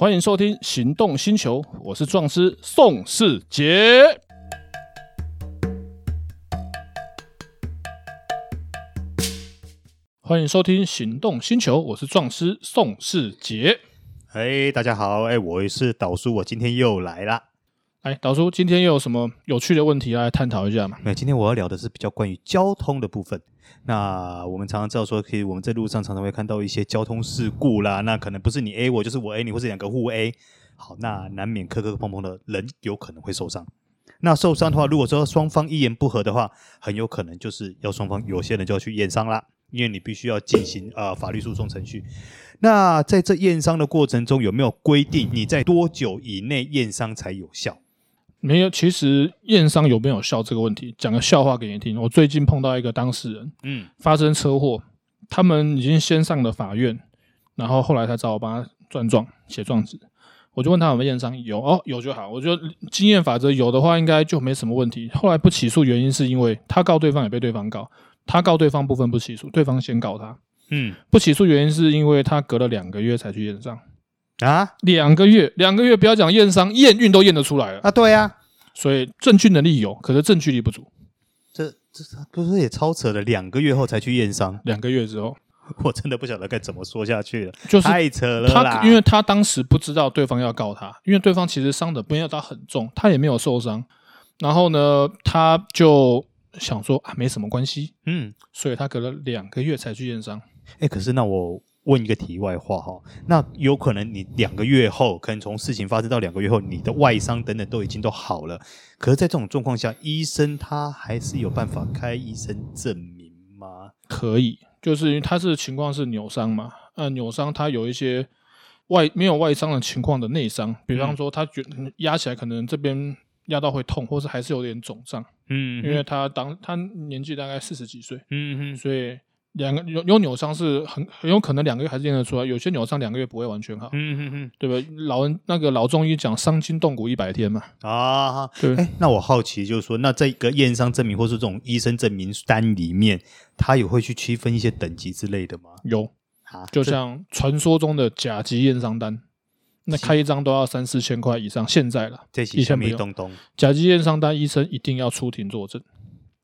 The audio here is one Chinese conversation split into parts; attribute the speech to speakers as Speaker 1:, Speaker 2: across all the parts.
Speaker 1: 欢迎收听《行动星球》，我是壮师宋世杰。欢迎收听《行动星球》，我是壮师宋世杰。
Speaker 2: 哎，大家好，哎，我是导叔，我今天又来了。
Speaker 1: 哎，导叔，今天又有什么有趣的问题要来探讨一下吗？
Speaker 2: 没有，今天我要聊的是比较关于交通的部分。那我们常常知道说，可以我们在路上常常会看到一些交通事故啦。那可能不是你 A 我，就是我 A 你，或是两个互 A。好，那难免磕磕碰碰的人有可能会受伤。那受伤的话，如果说双方一言不合的话，很有可能就是要双方有些人就要去验伤啦。因为你必须要进行呃法律诉讼程序，那在这验伤的过程中有没有规定你在多久以内验伤才有效？
Speaker 1: 没有，其实验伤有没有效这个问题，讲个笑话给你听。我最近碰到一个当事人，嗯，发生车祸，他们已经先上了法院，然后后来才找我帮他转状写状纸，我就问他有没有验伤，有哦，有就好。我觉得经验法则有的话，应该就没什么问题。后来不起诉原因是因为他告对方也被对方告。他告对方部分不起诉，对方先告他。嗯，不起诉原因是因为他隔了两个月才去验伤啊，两个月，两个月不要讲验伤，验孕都验得出来了啊，
Speaker 2: 对呀、啊，
Speaker 1: 所以证据能力有，可是证据力不足。
Speaker 2: 这这不是也超扯了？两个月后才去验伤，
Speaker 1: 两个月之后，
Speaker 2: 我真的不晓得该怎么说下去了，就是太扯了
Speaker 1: 他，因为他当时不知道对方要告他，因为对方其实伤的不要到很重，他也没有受伤，然后呢，他就。想说啊，没什么关系，嗯，所以他隔了两个月才去验伤。
Speaker 2: 哎、欸，可是那我问一个题外话哈，那有可能你两个月后，可能从事情发生到两个月后，你的外伤等等都已经都好了，可是，在这种状况下，医生他还是有办法开医生证明吗？
Speaker 1: 可以，就是因为他是情况是扭伤嘛，呃，扭伤他有一些外没有外伤的情况的内伤，比方说他觉压起来可能这边。压到会痛，或是还是有点肿胀，嗯，因为他当他年纪大概四十几岁，嗯哼，所以两个有有扭伤是很很有可能两个月还是验得出来，有些扭伤两个月不会完全好，嗯嗯嗯，对吧？老人那个老中医讲伤筋动骨一百天嘛，啊，对，
Speaker 2: 哎，那我好奇就是说，那这个验伤证明或是这种医生证明单里面，他也会去区分一些等级之类的吗？
Speaker 1: 有，啊，就像传说中的甲级验伤单。那开一张都要三四千块以上，现在了，这以前没东东。甲级验伤单，医生一定要出庭作证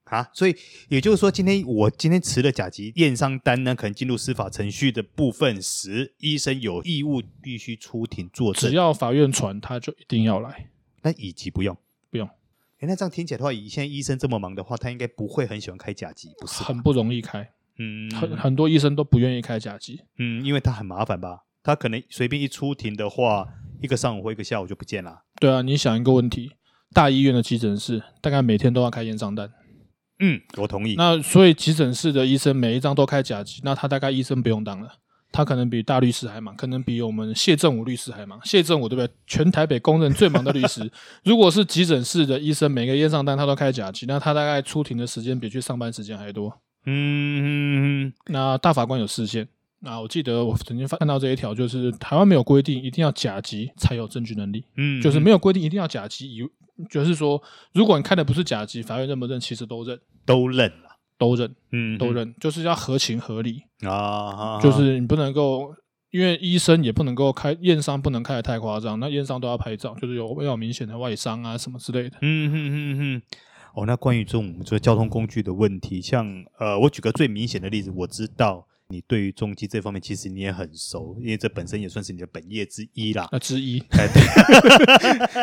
Speaker 2: 啊！所以也就是说，今天我今天持了甲级验伤单呢，可能进入司法程序的部分时，医生有义务必须出庭作证。
Speaker 1: 只要法院传，他就一定要来。
Speaker 2: 那乙级不用，
Speaker 1: 不用。
Speaker 2: 哎，那这样听起来的话，以现在医生这么忙的话，他应该不会很喜欢开甲级，不是？
Speaker 1: 很不容易开，嗯，很很多医生都不愿意开甲级，
Speaker 2: 嗯，因为他很麻烦吧。他可能随便一出庭的话，一个上午或一个下午就不见了。
Speaker 1: 对啊，你想一个问题，大医院的急诊室大概每天都要开验伤单。
Speaker 2: 嗯，我同意。
Speaker 1: 那所以急诊室的医生每一张都开甲级，那他大概医生不用当了，他可能比大律师还忙，可能比我们谢振武律师还忙。谢振武对不对？全台北公认最忙的律师。如果是急诊室的医生，每个验上单他都开甲级，那他大概出庭的时间比去上班时间还多。嗯，那大法官有视线。那我记得我曾经看到这一条，就是台湾没有规定一定要甲级才有证据能力，嗯，就是没有规定一定要甲级，以就是说，如果你开的不是甲级，法院认不认其实都认，
Speaker 2: 都认了，
Speaker 1: 都认，嗯，都认，就是要合情合理啊，就是你不能够，因为医生也不能够开验伤，不能开的太夸张，那验伤都要拍照，就是有要有明显的外伤啊什么之类的，
Speaker 2: 嗯哼哼哼。哦，那关于这种这交通工具的问题，像呃，我举个最明显的例子，我知道。你对于重机这方面，其实你也很熟，因为这本身也算是你的本业之一啦。
Speaker 1: 那之一，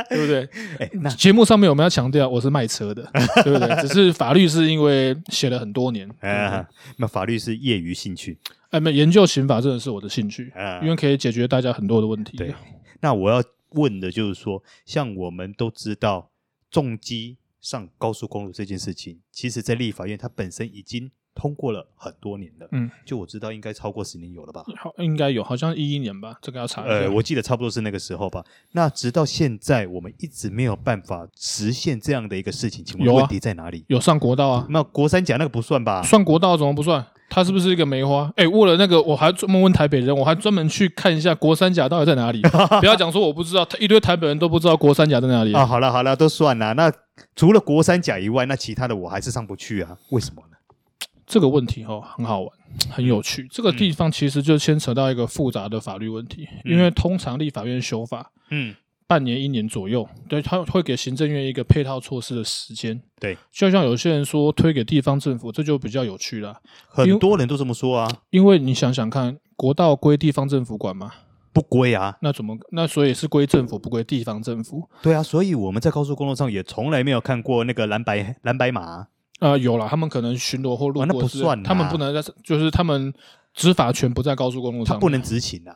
Speaker 1: 对不对？哎，那节目上面我们要强调，我是卖车的，对不对？只是法律是因为写了很多年，
Speaker 2: 啊，那法律是业余兴趣。
Speaker 1: 哎，没研究刑法真的是我的兴趣，因为可以解决大家很多的问题。
Speaker 2: 对，那我要问的就是说，像我们都知道重机上高速公路这件事情，其实在立法院它本身已经。通过了很多年了，嗯，就我知道应该超过十年有了吧？
Speaker 1: 好，应该有，好像一一年吧，这个要查一下。
Speaker 2: 呃，我记得差不多是那个时候吧。那直到现在，我们一直没有办法实现这样的一个事情，请问问题在哪里？
Speaker 1: 有上国道啊？
Speaker 2: 那国三甲那个不算吧？
Speaker 1: 算国道怎么不算？它是不是一个梅花？哎，为了那个，我还专门问台北人，我还专门去看一下国三甲到底在哪里。不要讲说我不知道，一堆台北人都不知道国三甲在哪里啊。
Speaker 2: 哦，好了好了，都算了。那除了国三甲以外，那其他的我还是上不去啊？为什么呢？
Speaker 1: 这个问题哦，很好玩，很有趣。这个地方其实就牵扯到一个复杂的法律问题，嗯、因为通常立法院修法，嗯，半年一年左右，对，他会给行政院一个配套措施的时间。
Speaker 2: 对，
Speaker 1: 就像有些人说推给地方政府，这就比较有趣了。
Speaker 2: 很多人都这么说啊，
Speaker 1: 因为你想想看，国道归地方政府管吗？
Speaker 2: 不归啊，
Speaker 1: 那怎么？那所以是归政府，不归地方政府。
Speaker 2: 对啊，所以我们在高速公路上也从来没有看过那个蓝白蓝白马。
Speaker 1: 呃，有了，他们可能巡逻或路过，
Speaker 2: 那不算，
Speaker 1: 他们不能在，就是他们执法权不在高速公路上，
Speaker 2: 他不能执勤的，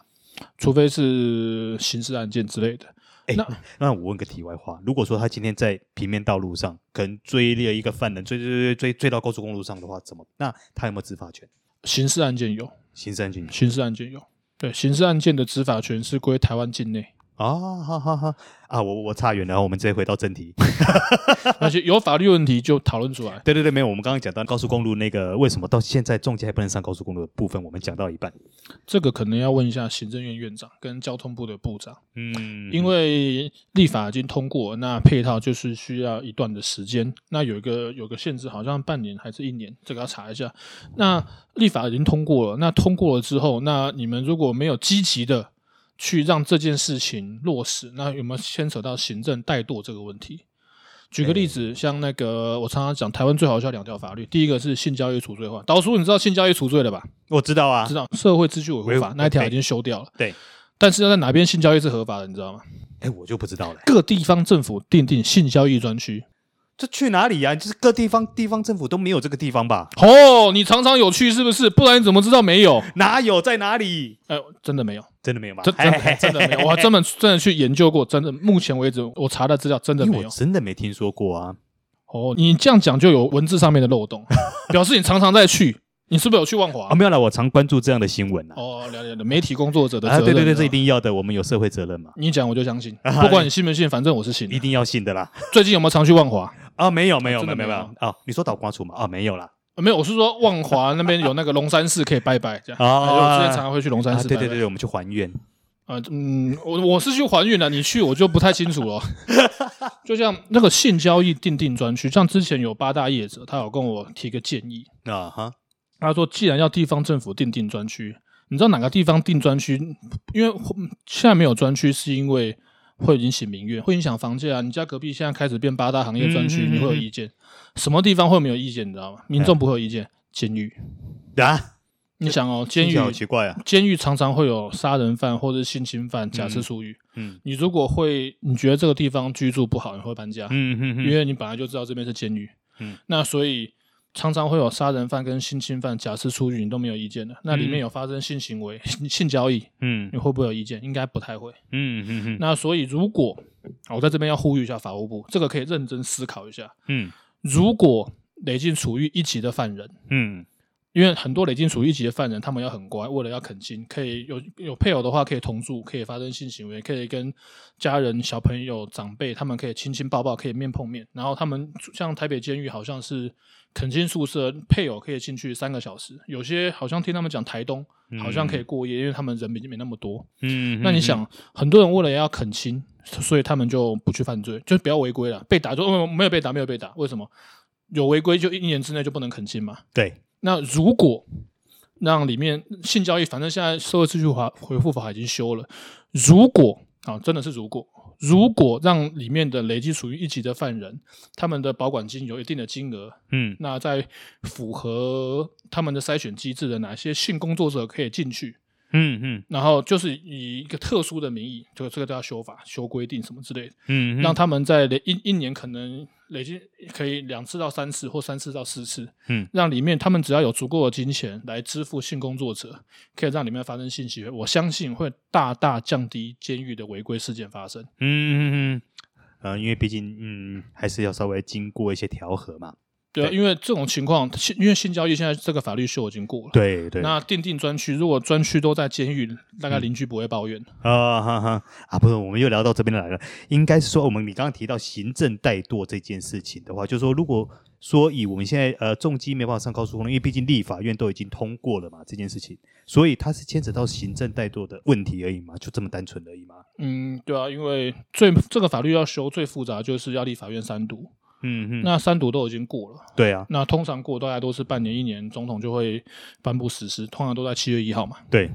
Speaker 1: 除非是刑事案件之类的。
Speaker 2: 哎，那 那我问个题外话，如果说他今天在平面道路上，可能追猎一个犯人，追追追追追到高速公路上的话，怎么？那他有没有执法权？
Speaker 1: 刑事案件有，
Speaker 2: 刑事案件有，
Speaker 1: 刑事案件有。对，刑事案件的执法权是归台湾境内。
Speaker 2: 啊，哈哈哈！啊，我我差远了，我们直接回到正题。
Speaker 1: 而且有法律问题就讨论出来。
Speaker 2: 对对对，没有。我们刚刚讲到高速公路那个为什么到现在重机还不能上高速公路的部分，我们讲到一半。
Speaker 1: 这个可能要问一下行政院院长跟交通部的部长。嗯，因为立法已经通过，那配套就是需要一段的时间。那有一个有个限制，好像半年还是一年，这个要查一下。那立法已经通过了，那通过了之后，那你们如果没有积极的。去让这件事情落实，那有没有牵扯到行政怠惰这个问题？举个例子，欸、像那个我常常讲，台湾最好笑两条法律，第一个是性交易除罪化。导叔，你知道性交易除罪的吧？
Speaker 2: 我知道啊，
Speaker 1: 知道。社会秩序维护法那一条已经修掉了。
Speaker 2: 对，
Speaker 1: 但是要在哪边性交易是合法的，你知道吗？
Speaker 2: 哎、欸，我就不知道了。
Speaker 1: 各地方政府订定性交易专区。
Speaker 2: 这去哪里呀、啊？就是各地方地方政府都没有这个地方吧？
Speaker 1: 哦，你常常有去是不是？不然你怎么知道没有？
Speaker 2: 哪有在哪里？
Speaker 1: 哎，真的没有，
Speaker 2: 真的没有吗？
Speaker 1: 真真的，真的没有。我还专门真的去研究过，真的，目前为止我查的资料真的没有，
Speaker 2: 真的没听说过啊。
Speaker 1: 哦，你这样讲就有文字上面的漏洞，表示你常常在去。你是不是有去万华？
Speaker 2: 啊，没有啦，我常关注这样的新闻啊。
Speaker 1: 哦，了解了，媒体工作者的责任、啊。
Speaker 2: 对对对，这一定要的，我们有社会责任嘛。
Speaker 1: 你讲我就相信，不管你信不信，反正我是信，
Speaker 2: 一定要信的啦。
Speaker 1: 最近有没有常去万华？
Speaker 2: 啊，没有没有没有没有啊、哦！你说倒瓜厨吗？啊、哦，没有啦，
Speaker 1: 没有。我是说万华那边有那个龙山寺可以拜拜，这样。啊，我之前常常会去龙山寺。
Speaker 2: 对对对，我们去还愿。
Speaker 1: 啊，嗯，我我是去还愿的，你去我就不太清楚了。就像那个性交易定定专区，像之前有八大业者，他有跟我提个建议啊哈。他说，既然要地方政府定定专区，你知道哪个地方定专区？因为现在没有专区，是因为。会影响民怨，会影响房价啊！你家隔壁现在开始变八大行业专区，你会有意见？什么地方会没有意见？你知道吗？民众不会有意见。监狱啊，你想哦，监狱好
Speaker 2: 奇怪啊！
Speaker 1: 监狱常常会有杀人犯或者性侵犯假释出狱。嗯，你如果会，你觉得这个地方居住不好，你会搬家。嗯嗯嗯，因为你本来就知道这边是监狱。嗯，那所以。常常会有杀人犯跟性侵犯假释出狱，你都没有意见的。那里面有发生性行为、嗯、性交易，嗯，你会不会有意见？应该不太会。嗯嗯嗯。那所以，如果我在这边要呼吁一下法务部，这个可以认真思考一下。嗯，如果累进处遇一级的犯人，嗯。因为很多累进处一级的犯人，他们要很乖，为了要恳亲，可以有有配偶的话，可以同住，可以发生性行为，可以跟家人、小朋友、长辈，他们可以亲亲抱抱，可以面碰面。然后他们像台北监狱，好像是恳亲宿舍，配偶可以进去三个小时。有些好像听他们讲，台东好像可以过夜，嗯、因为他们人没没那么多。嗯，那你想，嗯、很多人为了要恳亲，所以他们就不去犯罪，就不要违规了。被打就、哦、没有被打，没有被打，为什么？有违规就一年之内就不能恳亲嘛？
Speaker 2: 对。
Speaker 1: 那如果让里面性交易，反正现在社会秩序法回复法已经修了。如果啊，真的是如果，如果让里面的累计属于一级的犯人，他们的保管金有一定的金额，嗯，那在符合他们的筛选机制的哪些性工作者可以进去？嗯嗯，然后就是以一个特殊的名义，这个这个都要修法、修规定什么之类的，嗯，让他们在一一年可能累计可以两次到三次，或三次到四次，嗯，让里面他们只要有足够的金钱来支付性工作者，可以让里面发生性行为，我相信会大大降低监狱的违规事件发生。嗯嗯嗯，
Speaker 2: 呃，因为毕竟嗯还是要稍微经过一些调和嘛。
Speaker 1: 对啊，因为这种情况，因为性交易现在这个法律修已经过了。
Speaker 2: 对对。
Speaker 1: 那定定专区，如果专区都在监狱，大概邻居不会抱怨。
Speaker 2: 啊哈哈啊！不是，我们又聊到这边来了。应该是说，我们你刚刚提到行政怠惰这件事情的话，就是说，如果说以我们现在呃重机没办法上高速公路，因为毕竟立法院都已经通过了嘛，这件事情，所以它是牵扯到行政怠惰的问题而已嘛，就这么单纯而已嘛。
Speaker 1: 嗯，对啊，因为最这个法律要修最复杂，就是要立法院三读。嗯嗯，那三读都已经过了。
Speaker 2: 对啊，
Speaker 1: 那通常过大概都是半年一年，总统就会颁布实施，通常都在七月一号嘛。
Speaker 2: 对，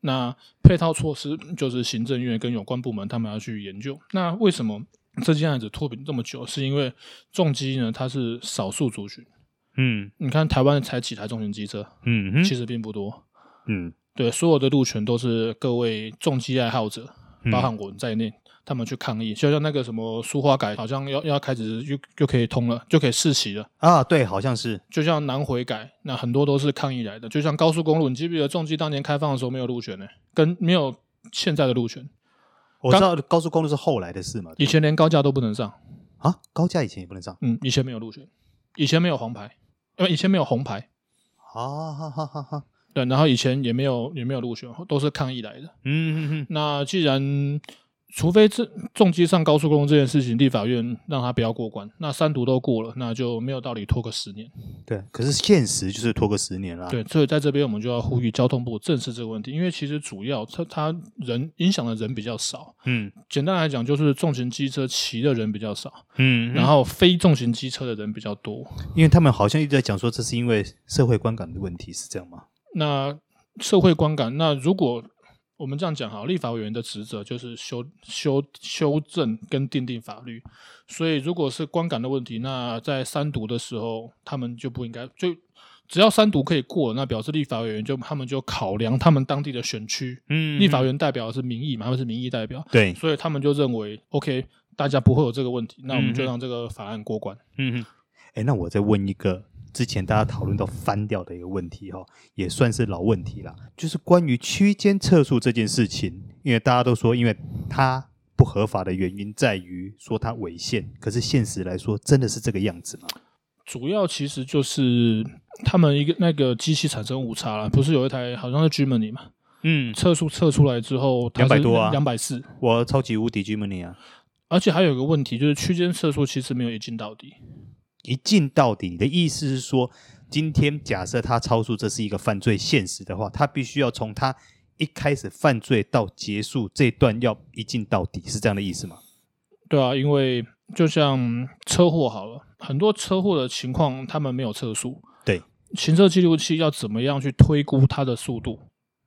Speaker 1: 那配套措施就是行政院跟有关部门他们要去研究。那为什么这件案子拖这么久？是因为重机呢，它是少数族群。嗯，你看台湾才几台重型机车，嗯哼，其实并不多。嗯，对，所有的路权都是各位重机爱好者，包含我在内。嗯他们去抗议，就像那个什么苏花改，好像要要开始又又可以通了，就可以试骑了
Speaker 2: 啊！对，好像是。
Speaker 1: 就像南回改，那很多都是抗议来的。就像高速公路，你记不记得重机当年开放的时候没有路权呢？跟没有现在的路权。
Speaker 2: 我知道高速公路是后来的事嘛。
Speaker 1: 以前连高架都不能上
Speaker 2: 啊，高架以前也不能上。
Speaker 1: 嗯，以前没有路权，以前没有黄牌，因为以前没有红牌。
Speaker 2: 啊哈哈哈哈。
Speaker 1: 对，然后以前也没有也没有路权，都是抗议来的。嗯嗯嗯。那既然除非这重机上高速公路这件事情，立法院让他不要过关，那三读都过了，那就没有道理拖个十年。
Speaker 2: 对，可是现实就是拖个十年啦。
Speaker 1: 对，所以在这边我们就要呼吁交通部正视这个问题，因为其实主要他他人影响的人比较少。嗯，简单来讲就是重型机车骑的人比较少。嗯，然后非重型机车的人比较多。
Speaker 2: 因为他们好像一直在讲说，这是因为社会观感的问题，是这样吗？
Speaker 1: 那社会观感，那如果。我们这样讲哈，立法委员的职责就是修修修正跟订定法律，所以如果是观感的问题，那在三读的时候，他们就不应该就只要三读可以过，那表示立法委员就他们就考量他们当地的选区，嗯，立法委员代表的是民意嘛，他们是民意代表，
Speaker 2: 对，
Speaker 1: 所以他们就认为 OK，大家不会有这个问题，那我们就让这个法案过关。
Speaker 2: 嗯哼，哎，那我再问一个。之前大家讨论到翻掉的一个问题哈，也算是老问题了，就是关于区间测速这件事情，因为大家都说，因为它不合法的原因在于说它违宪，可是现实来说，真的是这个样子吗？
Speaker 1: 主要其实就是他们一个那个机器产生误差了，不是有一台好像是 Germany 嘛？嗯，测速测出来之后两百多啊，两百四，
Speaker 2: 我超级无敌 Germany 啊！
Speaker 1: 而且还有一个问题就是区间测速其实没有一镜到底。
Speaker 2: 一镜到底，你的意思是说，今天假设他超速，这是一个犯罪现实的话，他必须要从他一开始犯罪到结束这段要一镜到底，是这样的意思吗？
Speaker 1: 对啊，因为就像车祸好了，很多车祸的情况，他们没有测速。
Speaker 2: 对，
Speaker 1: 行车记录器要怎么样去推估它的速度？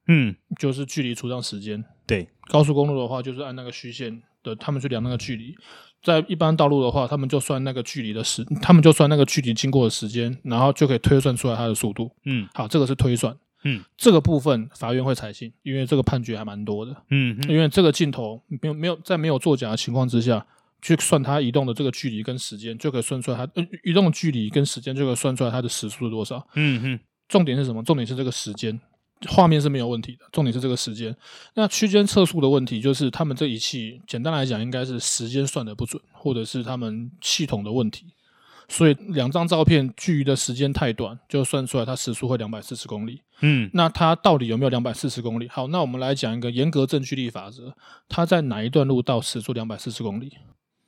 Speaker 1: 嗯，就是距离除上时间。
Speaker 2: 对，
Speaker 1: 高速公路的话，就是按那个虚线的，他们去量那个距离。在一般道路的话，他们就算那个距离的时，他们就算那个距离经过的时间，然后就可以推算出来它的速度。嗯，好，这个是推算。嗯，这个部分法院会采信，因为这个判决还蛮多的。嗯，因为这个镜头没有没有在没有作假的情况之下，去算它移动的这个距离跟时间，就可以算出来它呃移动距离跟时间就可以算出来它的时速是多少。嗯哼，重点是什么？重点是这个时间。画面是没有问题的，重点是这个时间。那区间测速的问题，就是他们这仪器简单来讲，应该是时间算的不准，或者是他们系统的问题。所以两张照片距离的时间太短，就算出来它时速会两百四十公里。嗯，那它到底有没有两百四十公里？好，那我们来讲一个严格证据力法则，它在哪一段路到时速两百四十公里？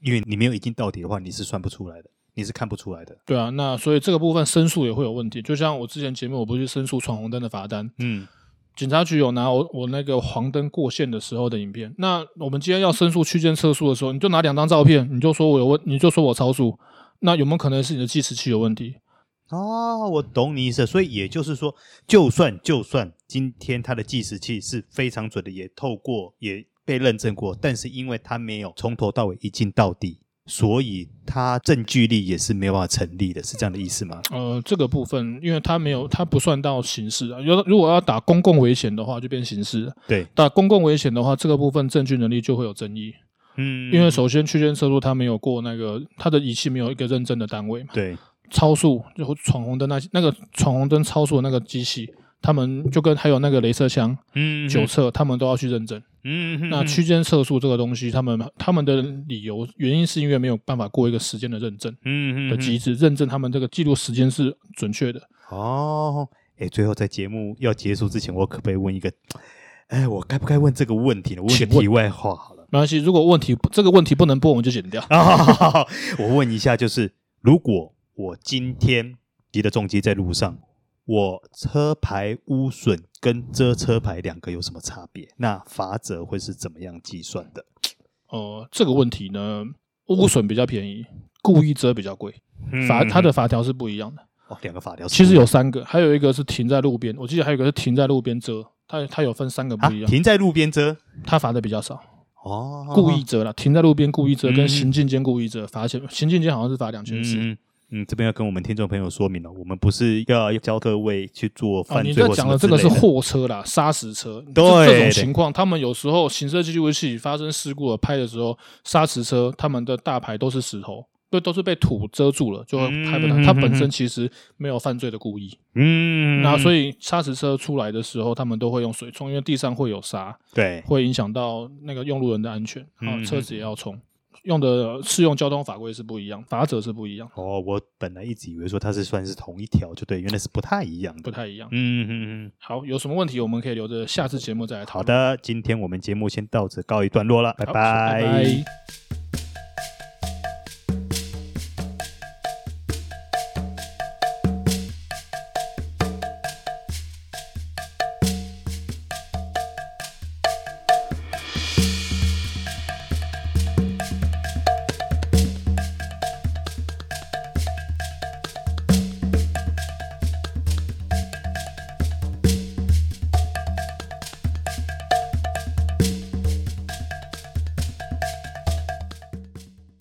Speaker 2: 因为你没有一镜到底的话，你是算不出来的。你是看不出来的，
Speaker 1: 对啊，那所以这个部分申诉也会有问题。就像我之前节目，我不是申诉闯红灯的罚单，嗯，警察局有拿我我那个黄灯过线的时候的影片。那我们今天要申诉区间测速的时候，你就拿两张照片，你就说我有问，你就说我超速，那有没有可能是你的计时器有问题？
Speaker 2: 哦，我懂你意思。所以也就是说，就算就算今天它的计时器是非常准的，也透过也被认证过，但是因为它没有从头到尾一镜到底。所以它证据力也是没有办法成立的，是这样的意思吗？
Speaker 1: 呃，这个部分，因为它没有，它不算到刑事啊。如如果要打公共危险的话，就变刑事了。
Speaker 2: 对，
Speaker 1: 打公共危险的话，这个部分证据能力就会有争议。嗯，因为首先区间测速它没有过那个，它的仪器没有一个认证的单位嘛。
Speaker 2: 对，
Speaker 1: 超速就闯红灯那那个闯红灯超速的那个机器。他们就跟还有那个镭射枪、嗯，酒测，他们都要去认证。嗯，哼，那区间测速这个东西，他们他们的理由原因是因为没有办法过一个时间的认证，嗯的机制，认证他们这个记录时间是准确的。
Speaker 2: 哦，哎，最后在节目要结束之前，我可不可以问一个？哎，我该不该问这个问题呢？问个题外话好了，
Speaker 1: 没关系。如果问题这个问题不能播，我们就剪掉。
Speaker 2: 哦、我问一下，就是如果我今天骑的重机在路上。我车牌污损跟遮车牌两个有什么差别？那罚则会是怎么样计算的？
Speaker 1: 哦、呃，这个问题呢，污损比较便宜，故意遮比较贵，罚它的法条是不一样的。
Speaker 2: 哦，两个法条
Speaker 1: 其实有三个，还有一个是停在路边，我记得还有一个是停在路边遮，它它有分三个不一样。
Speaker 2: 停在路边遮，
Speaker 1: 它罚的比较少。哦，故意遮了，停在路边故意遮跟行进间故意遮罚钱，行进间好像是罚两千四。
Speaker 2: 嗯，这边要跟我们听众朋友说明了，我们不是要教各位去做犯罪。
Speaker 1: 你在讲的这个是货车啦，砂石车。对，这种情况，他们有时候行车记录器发生事故了，拍的时候，砂石车他们的大牌都是石头。都都是被土遮住了，就拍不到。它本身其实没有犯罪的故意。嗯，那所以砂石车出来的时候，他们都会用水冲，因为地上会有沙，
Speaker 2: 对，
Speaker 1: 会影响到那个用路人的安全。然后，车子也要冲，用的适用交通法规是不一样，法则是不一样。
Speaker 2: 哦，我本来一直以为说它是算是同一条，就对，原来是不太一样，
Speaker 1: 不太一样。嗯嗯嗯。好，有什么问题我们可以留着下次节目再来讨论。
Speaker 2: 好的，今天我们节目先到此告一段落了，拜拜。拜拜。